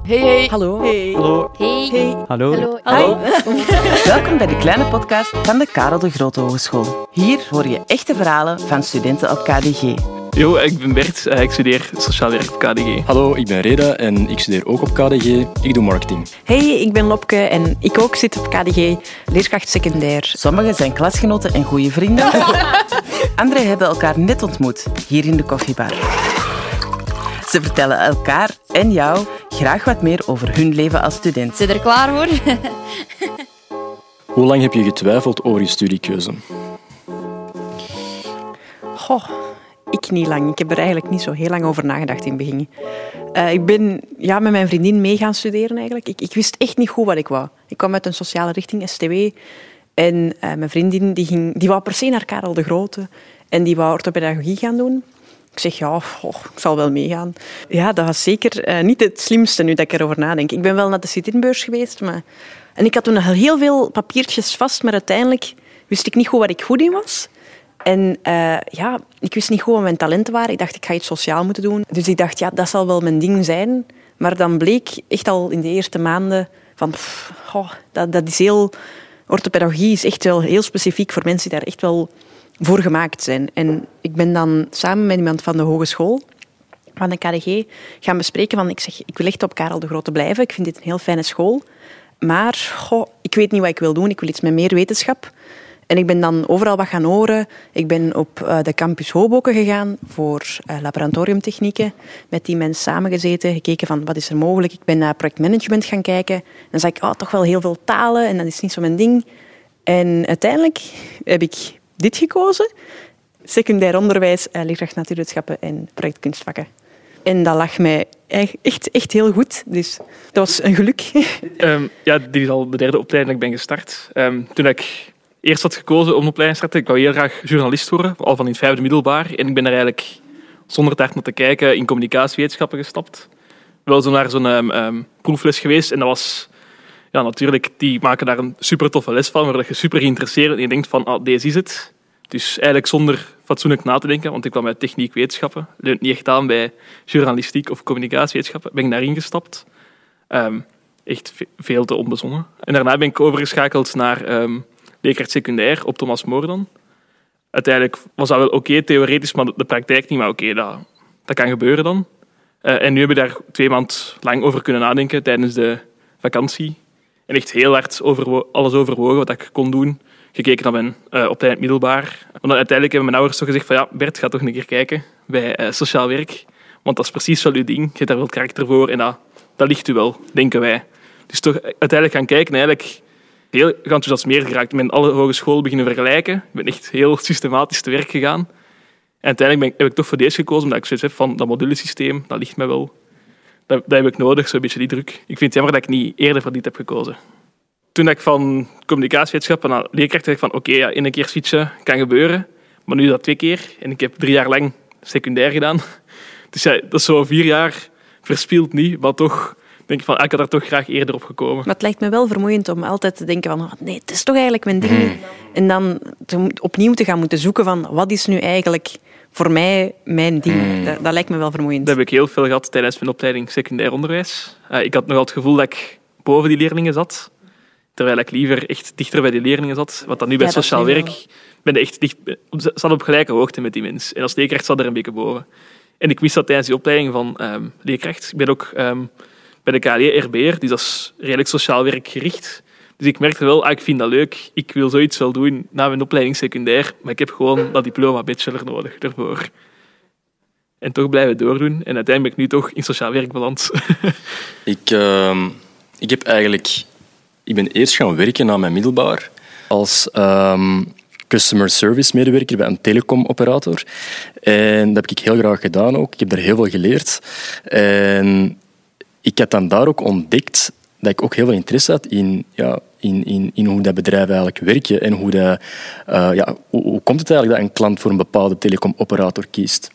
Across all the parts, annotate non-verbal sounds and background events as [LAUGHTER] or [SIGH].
Hey, hey. Hallo. Hey. Hallo. Hey. Hey. Hallo. Hallo. [LAUGHS] Welkom bij de kleine podcast van de Karel de Grote Hogeschool. Hier hoor je echte verhalen van studenten op KDG. Yo, ik ben Bert. Eh, Ik studeer sociaal werk op KDG. Hallo, ik ben Reda en ik studeer ook op KDG. Ik doe marketing. Hey, ik ben Lopke en ik ook zit op KDG, leerkracht secundair. Sommigen zijn klasgenoten en goede vrienden. [LAUGHS] Anderen hebben elkaar net ontmoet, hier in de koffiebar. Ze vertellen elkaar en jou graag wat meer over hun leven als student. Zit er klaar voor? Hoe lang heb je getwijfeld over je studiekeuze? Goh, ik niet lang. Ik heb er eigenlijk niet zo heel lang over nagedacht in het begin. Eh, ik ben ja, met mijn vriendin mee gaan studeren eigenlijk. Ik, ik wist echt niet goed wat ik wou. Ik kwam uit een sociale richting, STW. En eh, mijn vriendin die ging, die wou per se naar Karel de Grote. En die wou orthopedagogie gaan doen. Ik zeg, ja, ik zal wel meegaan. Ja, dat was zeker eh, niet het slimste nu dat ik erover nadenk. Ik ben wel naar de sit-inbeurs geweest. Maar... En ik had toen nog heel veel papiertjes vast, maar uiteindelijk wist ik niet goed waar ik goed in was. En eh, ja, ik wist niet goed wat mijn talenten waren. Ik dacht, ik ga iets sociaal moeten doen. Dus ik dacht, ja, dat zal wel mijn ding zijn. Maar dan bleek echt al in de eerste maanden van, dat, dat is heel... Orthopedagogie is echt wel heel specifiek voor mensen die daar echt wel voor gemaakt zijn. En ik ben dan samen met iemand van de hogeschool, van de KDG, gaan bespreken van, ik zeg, ik wil echt op Karel de Grote blijven. Ik vind dit een heel fijne school. Maar goh, ik weet niet wat ik wil doen. Ik wil iets met meer wetenschap. En ik ben dan overal wat gaan horen. Ik ben op eh, de campus Hoboken gegaan voor eh, laboratoriumtechnieken. Met die mensen samengezeten, gekeken van wat is er mogelijk. Ik ben naar projectmanagement gaan kijken. Dan zag ik oh, toch wel heel veel talen en dat is niet zo mijn ding. En uiteindelijk heb ik dit gekozen. Secundair onderwijs, eh, leerkracht natuurwetenschappen en projectkunstvakken. En dat lag mij echt, echt heel goed. Dus dat was een geluk. [LAUGHS] Ehm, ja, dit is al de derde opleiding dat ik ben gestart. Ehm, toen ik eerst had gekozen om een opleiding te starten, ik wou heel graag journalist worden, al van in het vijfde middelbaar. En ik ben er eigenlijk zonder daar naar te kijken in communicatiewetenschappen gestapt. Wel zo naar zo'n ehm, proefles geweest en dat was... Ja, natuurlijk, die maken daar een super toffe les van, waar je super geïnteresseerd en je denkt van, ah, deze is het. Dus eigenlijk zonder fatsoenlijk na te denken, want ik kwam uit techniek wetenschappen, leunt niet echt aan bij journalistiek of communicatiewetenschappen, ben ik daarin gestapt. Ehm, echt ve- veel te onbezonnen. En daarna ben ik overgeschakeld naar ehm leerkracht secundair op Thomas More dan. Uiteindelijk was dat wel oké, theoretisch, maar de- praktijk niet. Maar oké, dat, dat kan gebeuren dan. Eh, en nu heb ik daar twee maanden lang over kunnen nadenken tijdens de vakantie. En echt heel hard overwo- alles overwogen wat ik kon doen. Gekeken naar mijn eh opleiding middelbaar. Want uiteindelijk hebben mijn ouders toch gezegd van ja, Bert, ga toch een keer kijken bij eh, sociaal werk. Want dat is precies wel uw ding. Je hebt daar wel karakter voor en dat, dat ligt u wel, denken wij. Dus toch uiteindelijk gaan kijken en eigenlijk heel geenthousiasmeerd geraakt. Ben alle hogescholen beginnen vergelijken. Ik ben echt heel [LAUGHS] systematisch te werk gegaan. En uiteindelijk ben ik, heb ik toch voor deze gekozen, omdat ik zoiets heb van dat modulesysteem, dat ligt mij wel. Dat, dat heb ik nodig, zo'n beetje die druk. Ik vind het jammer dat ik niet eerder voor dit heb gekozen. Toen ik van communicatiewetenschappen naar leerkracht dacht ik van oké, ja, één keer switchen kan gebeuren. Maar nu is dat twee keer. En ik heb drie jaar lang secundair gedaan. [LAUGHS] Dus ja, dat is zo vier jaar verspild niet, maar toch denk ik van, ah, ik had er toch graag eerder op gekomen. Maar het lijkt me wel vermoeiend om altijd te denken van oh, nee, het is toch eigenlijk mijn ding. niet. En dan opnieuw te gaan moeten zoeken van wat is nu eigenlijk voor mij mijn ding. Dat, dat lijkt me wel vermoeiend. Dat heb ik heel veel gehad tijdens mijn opleiding secundair onderwijs. Eh, ik had nogal het gevoel dat ik boven die leerlingen zat, terwijl ik liever echt dichter bij die leerlingen zat. Wat dan nu bij Ja, sociaal werk, ben ik echt dicht, zat op gelijke hoogte met die mensen. En als leerkracht zat er een beetje boven. En ik wist dat tijdens die opleiding van ehm, leerkracht. Ik ben ook ehm, bij de KLE RBR, dus dat is redelijk sociaal werk gericht. Dus ik merkte wel, ah, ik vind dat leuk, ik wil zoiets wel doen na mijn opleiding secundair, maar ik heb gewoon dat diploma bachelor nodig daarvoor. En toch blijven doordoen. En uiteindelijk ben ik nu toch in sociaal werk beland. [LAUGHS] Ik, ehm, ik heb eigenlijk... Ik ben eerst gaan werken na mijn middelbaar als ehm, customer service medewerker bij een telecomoperator. En dat heb ik heel graag gedaan ook. Ik heb daar heel veel geleerd. En ik heb dan daar ook ontdekt dat ik ook heel veel interesse had in ja, in, in, in hoe dat bedrijven eigenlijk werken en hoe, dat, uh, ja, hoe, komt het eigenlijk dat een klant voor een bepaalde telecomoperator kiest.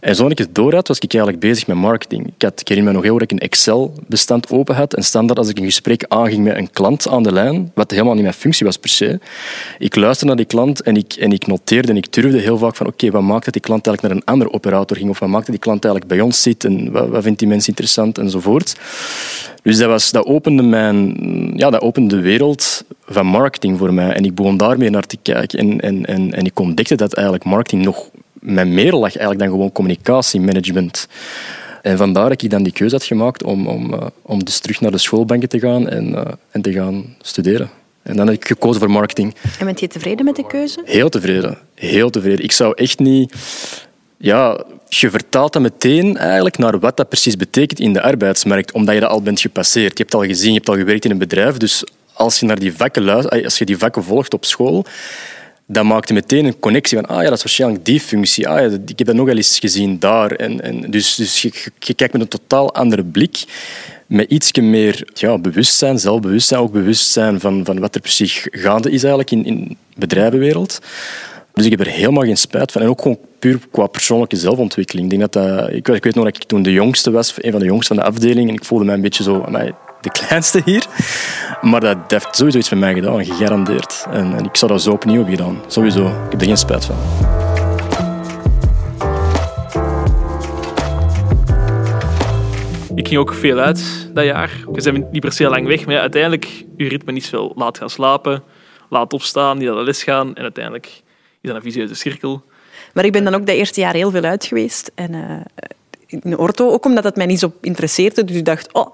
En zo ik het door had, was ik eigenlijk bezig met marketing. Ik, had, ik herinner me nog heel dat ik een Excel-bestand open had en standaard als ik een gesprek aanging met een klant aan de lijn, wat helemaal niet mijn functie was per se, ik luisterde naar die klant en ik, en ik noteerde en ik turfde heel vaak van oké, wat maakt dat die klant eigenlijk naar een andere operator ging of wat maakt dat die klant eigenlijk bij ons zit en wat, wat vindt die mens interessant enzovoort. Dus dat, was, dat, opende mijn, ja, dat opende de wereld van marketing voor mij. En ik begon daarmee naar te kijken. En, en, en, en ik ontdekte dat eigenlijk marketing nog met meer lag eigenlijk dan gewoon communicatiemanagement. En vandaar dat ik dan die keuze had gemaakt om, om, uh, om dus terug naar de schoolbanken te gaan en, uh, en te gaan studeren. En dan heb ik gekozen voor marketing. En bent je tevreden met de keuze? Heel tevreden. Heel tevreden. Ik zou echt niet... Ja, je vertaalt dat meteen eigenlijk naar wat dat precies betekent in de arbeidsmarkt, omdat je dat al bent gepasseerd. Je hebt al gezien, je hebt al gewerkt in een bedrijf, dus als je naar die vakken luistert, als je die vakken volgt op school, dan maakt je meteen een connectie van, ah ja, dat is waarschijnlijk die functie. Ah ja, ik heb dat nog wel eens gezien daar. En, en dus dus je, je kijkt met een totaal andere blik met iets meer ja, bewustzijn, zelfbewustzijn, ook bewustzijn van, van wat er precies gaande is eigenlijk in, in de bedrijvenwereld. Dus ik heb er helemaal geen spijt van. En ook gewoon puur qua persoonlijke zelfontwikkeling. Ik, denk dat, ik, weet nog dat ik toen de jongste was, een van de jongsten van de afdeling, en ik voelde mij een beetje zo de kleinste hier. Maar dat heeft sowieso iets met mij gedaan, gegarandeerd. En, en ik zou dat zo opnieuw hebben gedaan. Sowieso. Ik heb er geen spijt van. Ik ging ook veel uit dat jaar. We zijn niet per se lang weg, maar ja, uiteindelijk, je ritme niet veel laat gaan slapen, laat opstaan, niet naar de les gaan en uiteindelijk is dat een visieuze cirkel. Maar ik ben dan ook dat eerste jaar heel veel uit geweest. En uh, in orto, ook omdat het mij niet zo interesseerde. Dus ik dacht, oh,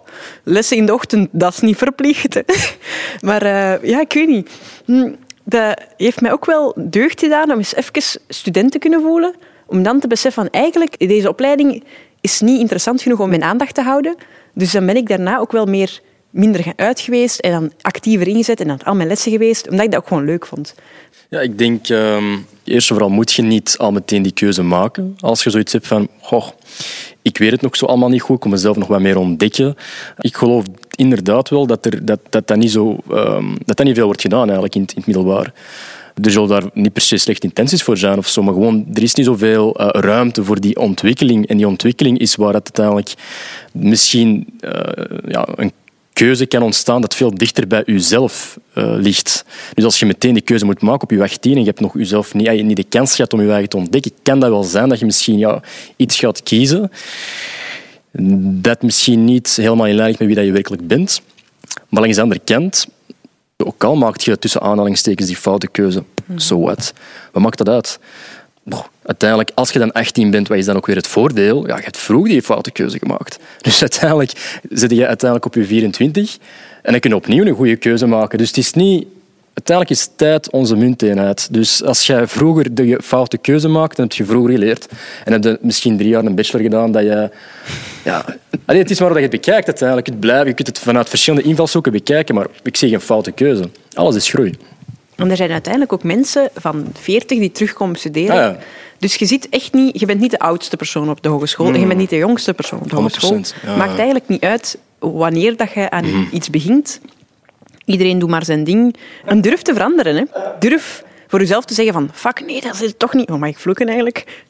lessen in de ochtend, dat is niet verplicht. [LAUGHS] maar uh, ja, ik weet niet. Hm, dat heeft mij ook wel deugd gedaan om eens even student te kunnen voelen. Om dan te beseffen van eigenlijk, deze opleiding is niet interessant genoeg om mijn aandacht te houden. Dus dan ben ik daarna ook wel meer minder uit geweest en dan actiever ingezet en dan al mijn lessen geweest, omdat ik dat ook gewoon leuk vond. Ja, ik denk, um, eerst en vooral moet je niet al meteen die keuze maken. Als je zoiets hebt van, goh, ik weet het nog zo allemaal niet goed, ik kom mezelf nog wat meer ontdekken. Ik geloof inderdaad wel dat er, dat, dat, dat, niet, zo, um, dat, dat niet veel wordt gedaan eigenlijk in, in het middelbaar. Er zullen daar niet per se slechte intenties voor zijn of zo, maar gewoon, er is niet zoveel uh, ruimte voor die ontwikkeling. En die ontwikkeling is waar het uiteindelijk misschien uh, ja, een keuze kan ontstaan dat veel dichter bij jezelf uh, ligt. Dus als je meteen die keuze moet maken op je weg 10 en je hebt nog jezelf niet, niet de kans gehad om je eigen te ontdekken, kan dat wel zijn dat je misschien ja, iets gaat kiezen dat misschien niet helemaal in lijn ligt met wie dat je werkelijk bent. Maar langs de andere kant, ook al maakt je tussen aanhalingstekens die foute keuze. So So what? Wat maakt dat uit? Uiteindelijk, als je dan 18 bent, wat is dan ook weer het voordeel? Ja, je hebt vroeg die foute keuze gemaakt. [LAUGHS] Dus uiteindelijk zit je uiteindelijk op je 24 en dan kun je opnieuw een goede keuze maken. Dus het is niet... Uiteindelijk is tijd onze munteenheid. Dus als je vroeger de foute keuze maakt, dan heb je vroeger geleerd. En heb je misschien drie jaar een bachelor gedaan dat je... Ja, het is maar dat je het bekijkt uiteindelijk. Je kunt, blijven, je kunt het vanuit verschillende invalshoeken bekijken, maar ik zie geen foute keuze. Alles is groei. En er zijn uiteindelijk ook mensen van 40 die terugkomen studeren. Ah, dus je, zit echt niet, je bent niet de oudste persoon op de hogeschool en je bent niet de jongste persoon op de hogeschool. Het maakt eigenlijk niet uit wanneer dat je aan mhm. iets begint. Iedereen doet maar zijn ding. En durf te veranderen. Hè. Durf voor jezelf te zeggen van fuck, nee, dat is het toch niet. Oh, mag ik vloeken eigenlijk?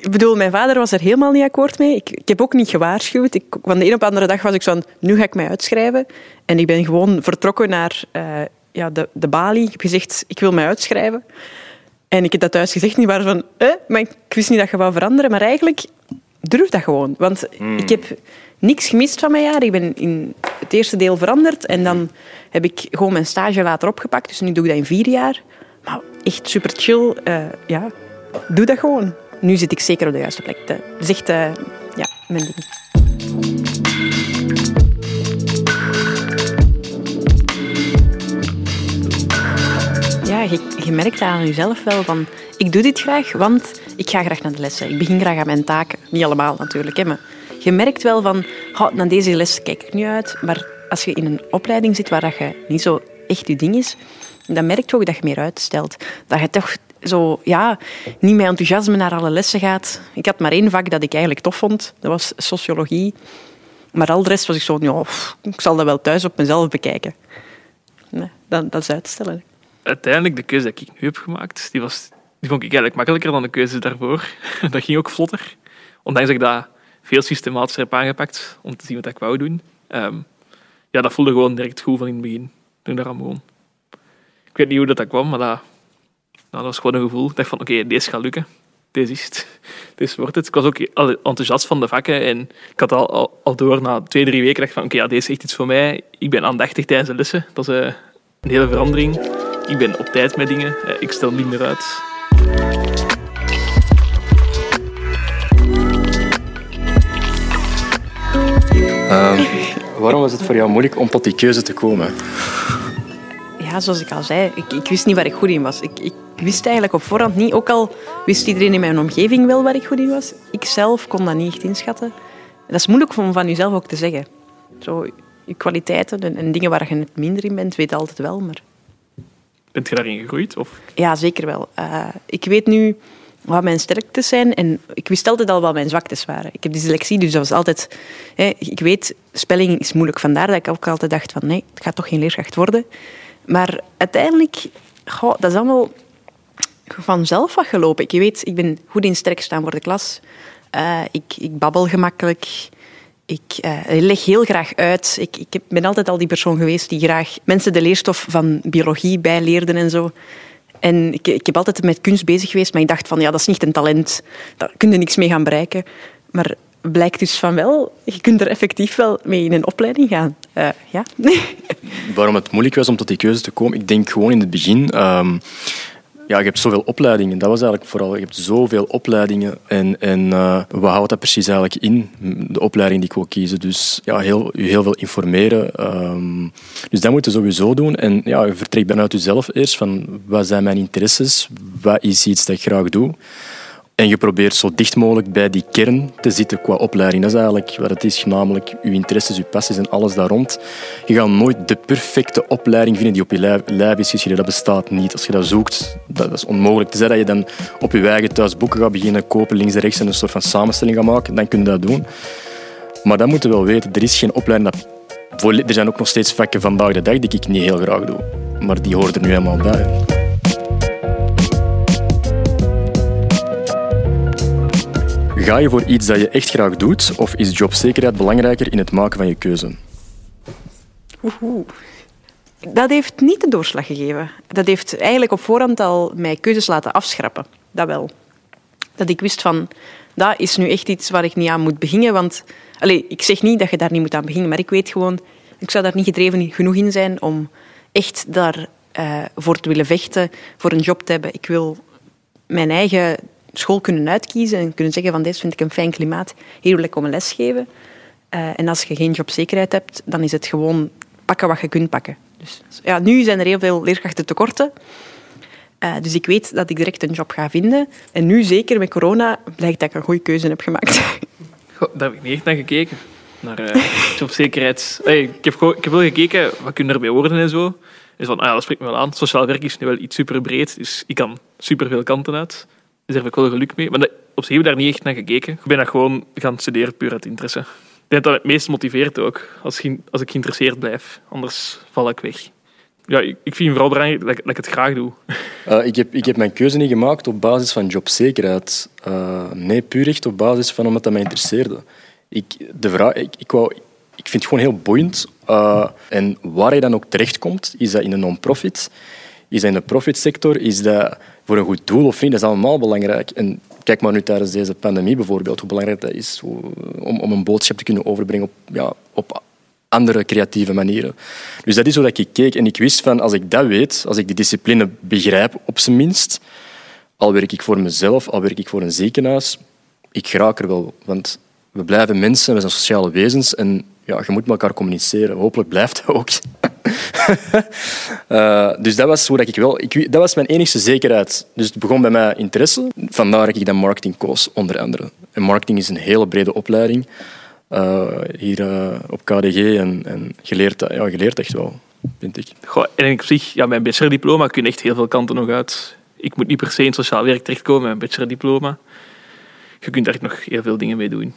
ik bedoel, mijn vader was er helemaal niet akkoord mee. Ik, ik heb ook niet gewaarschuwd. Ik, van de een op de andere dag was ik zo van, nu ga ik mij uitschrijven. En ik ben gewoon vertrokken naar uh, ja, de, de balie. Ik heb gezegd, ik wil mij uitschrijven. En ik heb dat thuis gezegd, niet waar van, eh, maar ik wist niet dat je wou veranderen. Maar eigenlijk durf dat gewoon. Want hmm. ik heb niks gemist van mijn jaar. Ik ben in het eerste deel veranderd en dan heb ik gewoon mijn stage later opgepakt. Dus nu doe ik dat in vier jaar. Maar echt super chill. Uh, ja, doe dat gewoon. Nu zit ik zeker op de juiste plek. Dat uh, ja, mijn ding. Ja, je, je merkt aan jezelf wel van... Ik doe dit graag, want ik ga graag naar de lessen. Ik begin graag aan mijn taken. Niet allemaal natuurlijk, hè, maar je merkt wel van, oh, naar deze les kijk ik nu uit, maar als je in een opleiding zit waar dat je niet zo echt je ding is, dan merk je ook dat je meer uitstelt. Dat je toch zo, ja, niet met enthousiasme naar alle lessen gaat. Ik had maar één vak dat ik eigenlijk tof vond, dat was sociologie. Maar al de rest was ik zo, ja, ik zal dat wel thuis op mezelf bekijken. Nee, dat, is uitstellen. Uiteindelijk, de keuze die ik nu heb gemaakt, die, was, die vond ik eigenlijk makkelijker dan de keuze daarvoor. [LAUGHS] dat ging ook vlotter. Ondanks dat ik dat veel systematischer heb aangepakt om te zien wat ik wou doen. Ehm, ja, dat voelde gewoon direct goed van in het begin, toen ik daar aan begon. Ik weet niet hoe dat, kwam, maar dat, nou, was gewoon een gevoel. Ik dacht van, oké, deze gaat lukken. Deze is het. [LAUGHS] Deze wordt het. Ik was ook enthousiast van de vakken en ik had al, al, door na twee, drie weken dacht van, oké, ja, deze is echt iets voor mij. Ik ben aandachtig tijdens de lessen. Dat is uh, een hele verandering. Ik ben op tijd met dingen. Uh, ik stel minder uit. Um, waarom was het voor jou moeilijk om tot die keuze te komen? Ja, zoals ik al zei, ik, ik wist niet waar ik goed in was. Ik, ik, wist eigenlijk op voorhand niet, ook al wist iedereen in mijn omgeving wel waar ik goed in was. Ik zelf kon dat niet echt inschatten. Dat is moeilijk om van jezelf ook te zeggen. Zo, je kwaliteiten en, en dingen waar je het minder in bent, weet je altijd wel. Maar... Bent je daarin gegroeid? Of? Ja, zeker wel. Uh, ik weet nu wat mijn sterktes zijn. En ik wist altijd al wat mijn zwaktes waren. Ik heb dyslexie, dus dat was altijd... Hè, ik weet, spelling is moeilijk. Vandaar dat ik ook altijd dacht van nee, het gaat toch geen leerkracht worden. Maar uiteindelijk, goh, dat is allemaal vanzelf wat gelopen. Ik weet, ik ben goed in sterk staan voor de klas. Uh, ik, ik babbel gemakkelijk. Ik uh, leg heel graag uit. Ik, ik ben altijd al die persoon geweest die graag mensen de leerstof van biologie bijleerden en zo. En ik, ik heb altijd met kunst bezig geweest, maar ik dacht van ja, dat is niet een talent. Daar kun je niks mee gaan bereiken. Maar blijkt dus van wel, je kunt er effectief wel mee in een opleiding gaan. Uh, ja. [LAUGHS] Waarom het moeilijk was om tot die keuze te komen? Ik denk gewoon in het begin... Um, ja, je hebt zoveel opleidingen. Dat was eigenlijk vooral. Je hebt zoveel opleidingen. En, en uh, wat houdt dat precies eigenlijk in, de opleiding die ik wil kiezen? Dus ja, heel, heel veel informeren. Um, dus dat moet je sowieso doen. En ja, je vertrekt dan uit jezelf eerst van wat zijn mijn interesses? Wat is iets dat ik graag doe? En je probeert zo dicht mogelijk bij die kern te zitten qua opleiding. Dat is eigenlijk wat het is, namelijk je interesses, je passies en alles daar rond. Je gaat nooit de perfecte opleiding vinden die op je lijf is geschreven. Dat bestaat niet. Als je dat zoekt, dat is onmogelijk. Tenzij dat je dan op je eigen thuis boeken gaat beginnen kopen, links en rechts, en een soort van samenstelling gaat maken, dan kun je dat doen. Maar dat moeten we wel weten. Er is geen opleiding dat... Er zijn ook nog steeds vakken vandaag de dag die ik niet heel graag doe. Maar die horen er nu helemaal bij. Ga je voor iets dat je echt graag doet, of is jobzekerheid belangrijker in het maken van je keuze? Oeh. Dat heeft niet de doorslag gegeven. Dat heeft eigenlijk op voorhand al mijn keuzes laten afschrappen. Dat wel. Dat ik wist van, dat is nu echt iets waar ik niet aan moet beginnen. Want allez, ik zeg niet dat je daar niet moet aan beginnen, maar ik weet gewoon, ik zou daar niet gedreven genoeg in zijn om echt daarvoor uh, voor te willen vechten, voor een job te hebben. Ik wil mijn eigen school kunnen uitkiezen en kunnen zeggen van deze vind ik een fijn klimaat, hier wil ik om een les geven. Uh, en als je geen jobzekerheid hebt, dan is het gewoon pakken wat je kunt pakken. Dus, ja, nu zijn er heel veel leerkrachten tekorten. Uh, dus ik weet dat ik direct een job ga vinden. En nu, zeker met corona, blijkt dat ik een goede keuze heb gemaakt. [LAUGHS] Daar heb ik niet echt naar gekeken. Naar uh, jobzekerheid. Hey, ik, heb ik wel gekeken, wat kun je erbij worden en zo. Dus van, ah ja, dat spreekt me wel aan. Sociaal werk is nu wel iets super breed, dus ik kan super veel kanten uit. Daar heb ik wel geluk mee. Maar op zich heb ik daar niet echt naar gekeken. Ik ben dat gewoon gaan studeren puur uit interesse. Ik denk dat het meest motiveert ook, als, ik geïnteresseerd blijf. Anders val ik weg. Ja, ik, ik vind vooral belangrijk dat ik, dat ik het graag doe. Uh, ik, heb, ik heb mijn keuze niet gemaakt op basis van jobzekerheid. Uh, nee, puur echt op basis van omdat dat mij interesseerde. Ik, de vraag, ik, ik, wou, ik vind het gewoon heel boeiend. Uh, en waar je dan ook terechtkomt, is dat in een non-profit, is in de profitsector, is dat voor een goed doel of niet, dat is allemaal belangrijk. En kijk maar nu tijdens deze pandemie bijvoorbeeld, hoe belangrijk dat is om, om een boodschap te kunnen overbrengen op, ja, op andere creatieve manieren. Dus dat is hoe ik keek. En ik wist van, als ik dat weet, als ik die discipline begrijp op zijn minst, al werk ik voor mezelf, al werk ik voor een ziekenhuis, ik raak er wel. Want we blijven mensen, we zijn sociale wezens en ja, je moet met elkaar communiceren. Hopelijk blijft dat ook. Uh, [LAUGHS] dus dat was hoe dat ik wel... Ik, dat was mijn enigste zekerheid. Dus het begon bij mij interesse. Vandaar dat ik dan marketing koos, onder andere. En marketing is een hele brede opleiding. Uh, hier uh, op KDG. En, en je, leert, ja, je leert echt wel, vind ik. Goh, en op zich, ja, mijn bachelordiploma kun echt heel veel kanten nog uit. Ik moet niet per se in sociaal werk terechtkomen met een bachelordiploma. Je kunt daar nog heel veel dingen mee doen.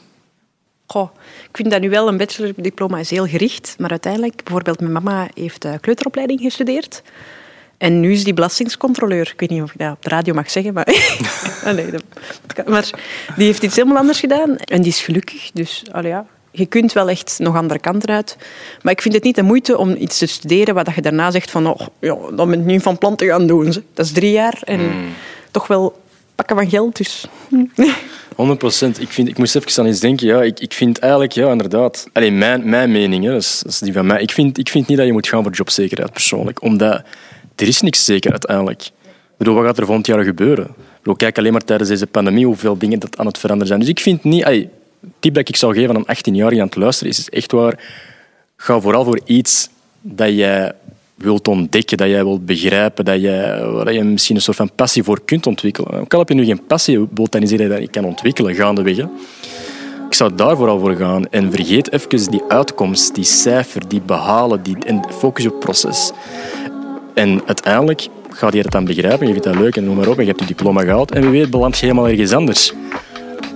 Goh, ik vind dat nu wel een bachelordiploma is heel gericht, maar uiteindelijk, bijvoorbeeld mijn mama heeft uh, kleuteropleiding gestudeerd. En nu is die belastingscontroleur. Ik weet niet of ik dat op de radio mag zeggen, maar... [LAUGHS] dat... maar die heeft iets helemaal anders gedaan. En die is gelukkig, dus allee, ja, je kunt wel echt nog andere kanten uit. Maar ik vind het niet de moeite om iets te studeren wat je daarna zegt van oh, ja, dat ben ik nu van plan te gaan doen. Dat is drie jaar en hmm. toch wel van geld. Dus. 100 procent. Ik, vind, ik moest even aan iets denken. Ja, ik, ik vind eigenlijk, ja, inderdaad. Alleen mijn, mijn mening, hè, dat is, dat is die van mij. Ik vind, ik vind niet dat je moet gaan voor jobzekerheid persoonlijk. Omdat er is niks zeker uiteindelijk. Wat gaat er volgend jaar gebeuren? Ik kijk alleen maar tijdens deze pandemie hoeveel dingen dat aan het veranderen zijn. Dus ik vind niet... Ay, tip dat ik zou geven aan een 18-jarige aan het luisteren is, is echt waar... Ga vooral voor iets dat jij wilt ontdekken, dat jij wilt begrijpen, dat je, waar je misschien een soort van passie voor kunt ontwikkelen. Ook al heb je nu geen passie, wilt dat dat je dat kan ontwikkelen gaandeweg. Ik zou daar vooral voor gaan. En vergeet even die uitkomst, die cijfer, die behalen, die, en focus op proces. En uiteindelijk gaat je het dan begrijpen, je vindt dat leuk en noem maar op, en je hebt je diploma gehaald en wie weet beland je helemaal ergens anders.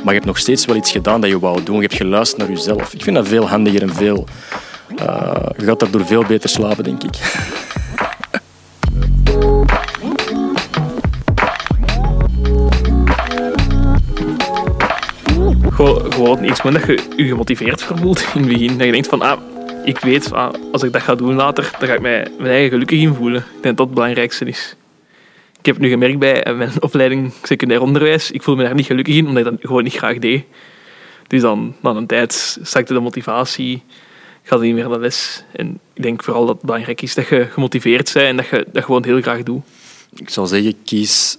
Maar je hebt nog steeds wel iets gedaan dat je wou doen. Je hebt geluisterd naar jezelf. Ik vind dat veel handiger en veel... Je gaat daardoor veel beter slapen, denk ik. [LAUGHS] Gewoon iets meer dat je je gemotiveerd voelt in het begin. Dat je denkt van, ah, ik weet, ah, als ik dat ga doen later, dan ga ik mij mijn eigen gelukkig in voelen. Ik denk dat dat het belangrijkste is. Ik heb nu gemerkt bij mijn [LAUGHS] opleiding secundair onderwijs, ik voel me daar niet gelukkig in, omdat ik dat gewoon niet graag deed. Dus dan, na een tijd, zakte de motivatie, gaat niet meer naar de les. En ik denk vooral dat het belangrijk is dat je gemotiveerd bent en dat je dat gewoon heel graag doet. Ik zou zeggen, kies,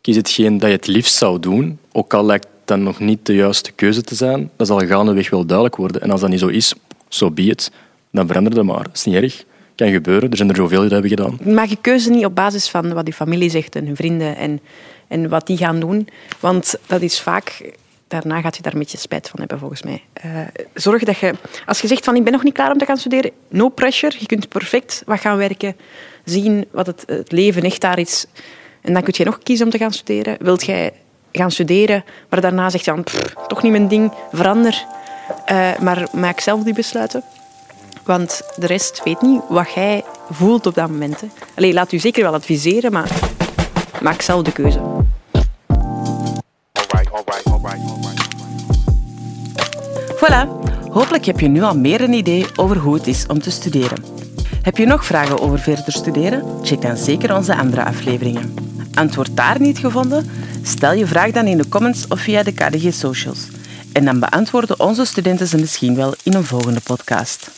kies hetgeen dat je het liefst zou doen, ook al lijkt dat nog niet de juiste keuze te zijn. Dat zal gaandeweg wel duidelijk worden. En als dat niet zo is, zo so be it. Dan verander het maar. Dat is niet erg kan gebeuren. Er zijn er zoveel die dat hebben gedaan. Maak je keuze niet op basis van wat je familie zegt en hun vrienden en, en wat die gaan doen. Want dat is vaak... Daarna gaat je daar een beetje spijt van hebben, volgens mij. Uh, zorg dat je... Als je zegt van ik ben nog niet klaar om te gaan studeren, no pressure. Je kunt perfect wat gaan werken, zien wat het, het leven echt daar is. En dan kun je nog kiezen om te gaan studeren. Wilt jij gaan studeren, maar daarna zegt je dan, toch niet mijn ding, verander. Uh, maar maak zelf die besluiten. Want de rest weet niet wat jij voelt op dat moment. Hè. Allee, laat u zeker wel adviseren, maar maak zelf de keuze. Voilà, hopelijk heb je nu al meer een idee over hoe het is om te studeren. Heb je nog vragen over verder studeren? Check dan zeker onze andere afleveringen. Antwoord daar niet gevonden? Stel je vraag dan in de comments of via de KDG Socials. En dan beantwoorden onze studenten ze misschien wel in een volgende podcast.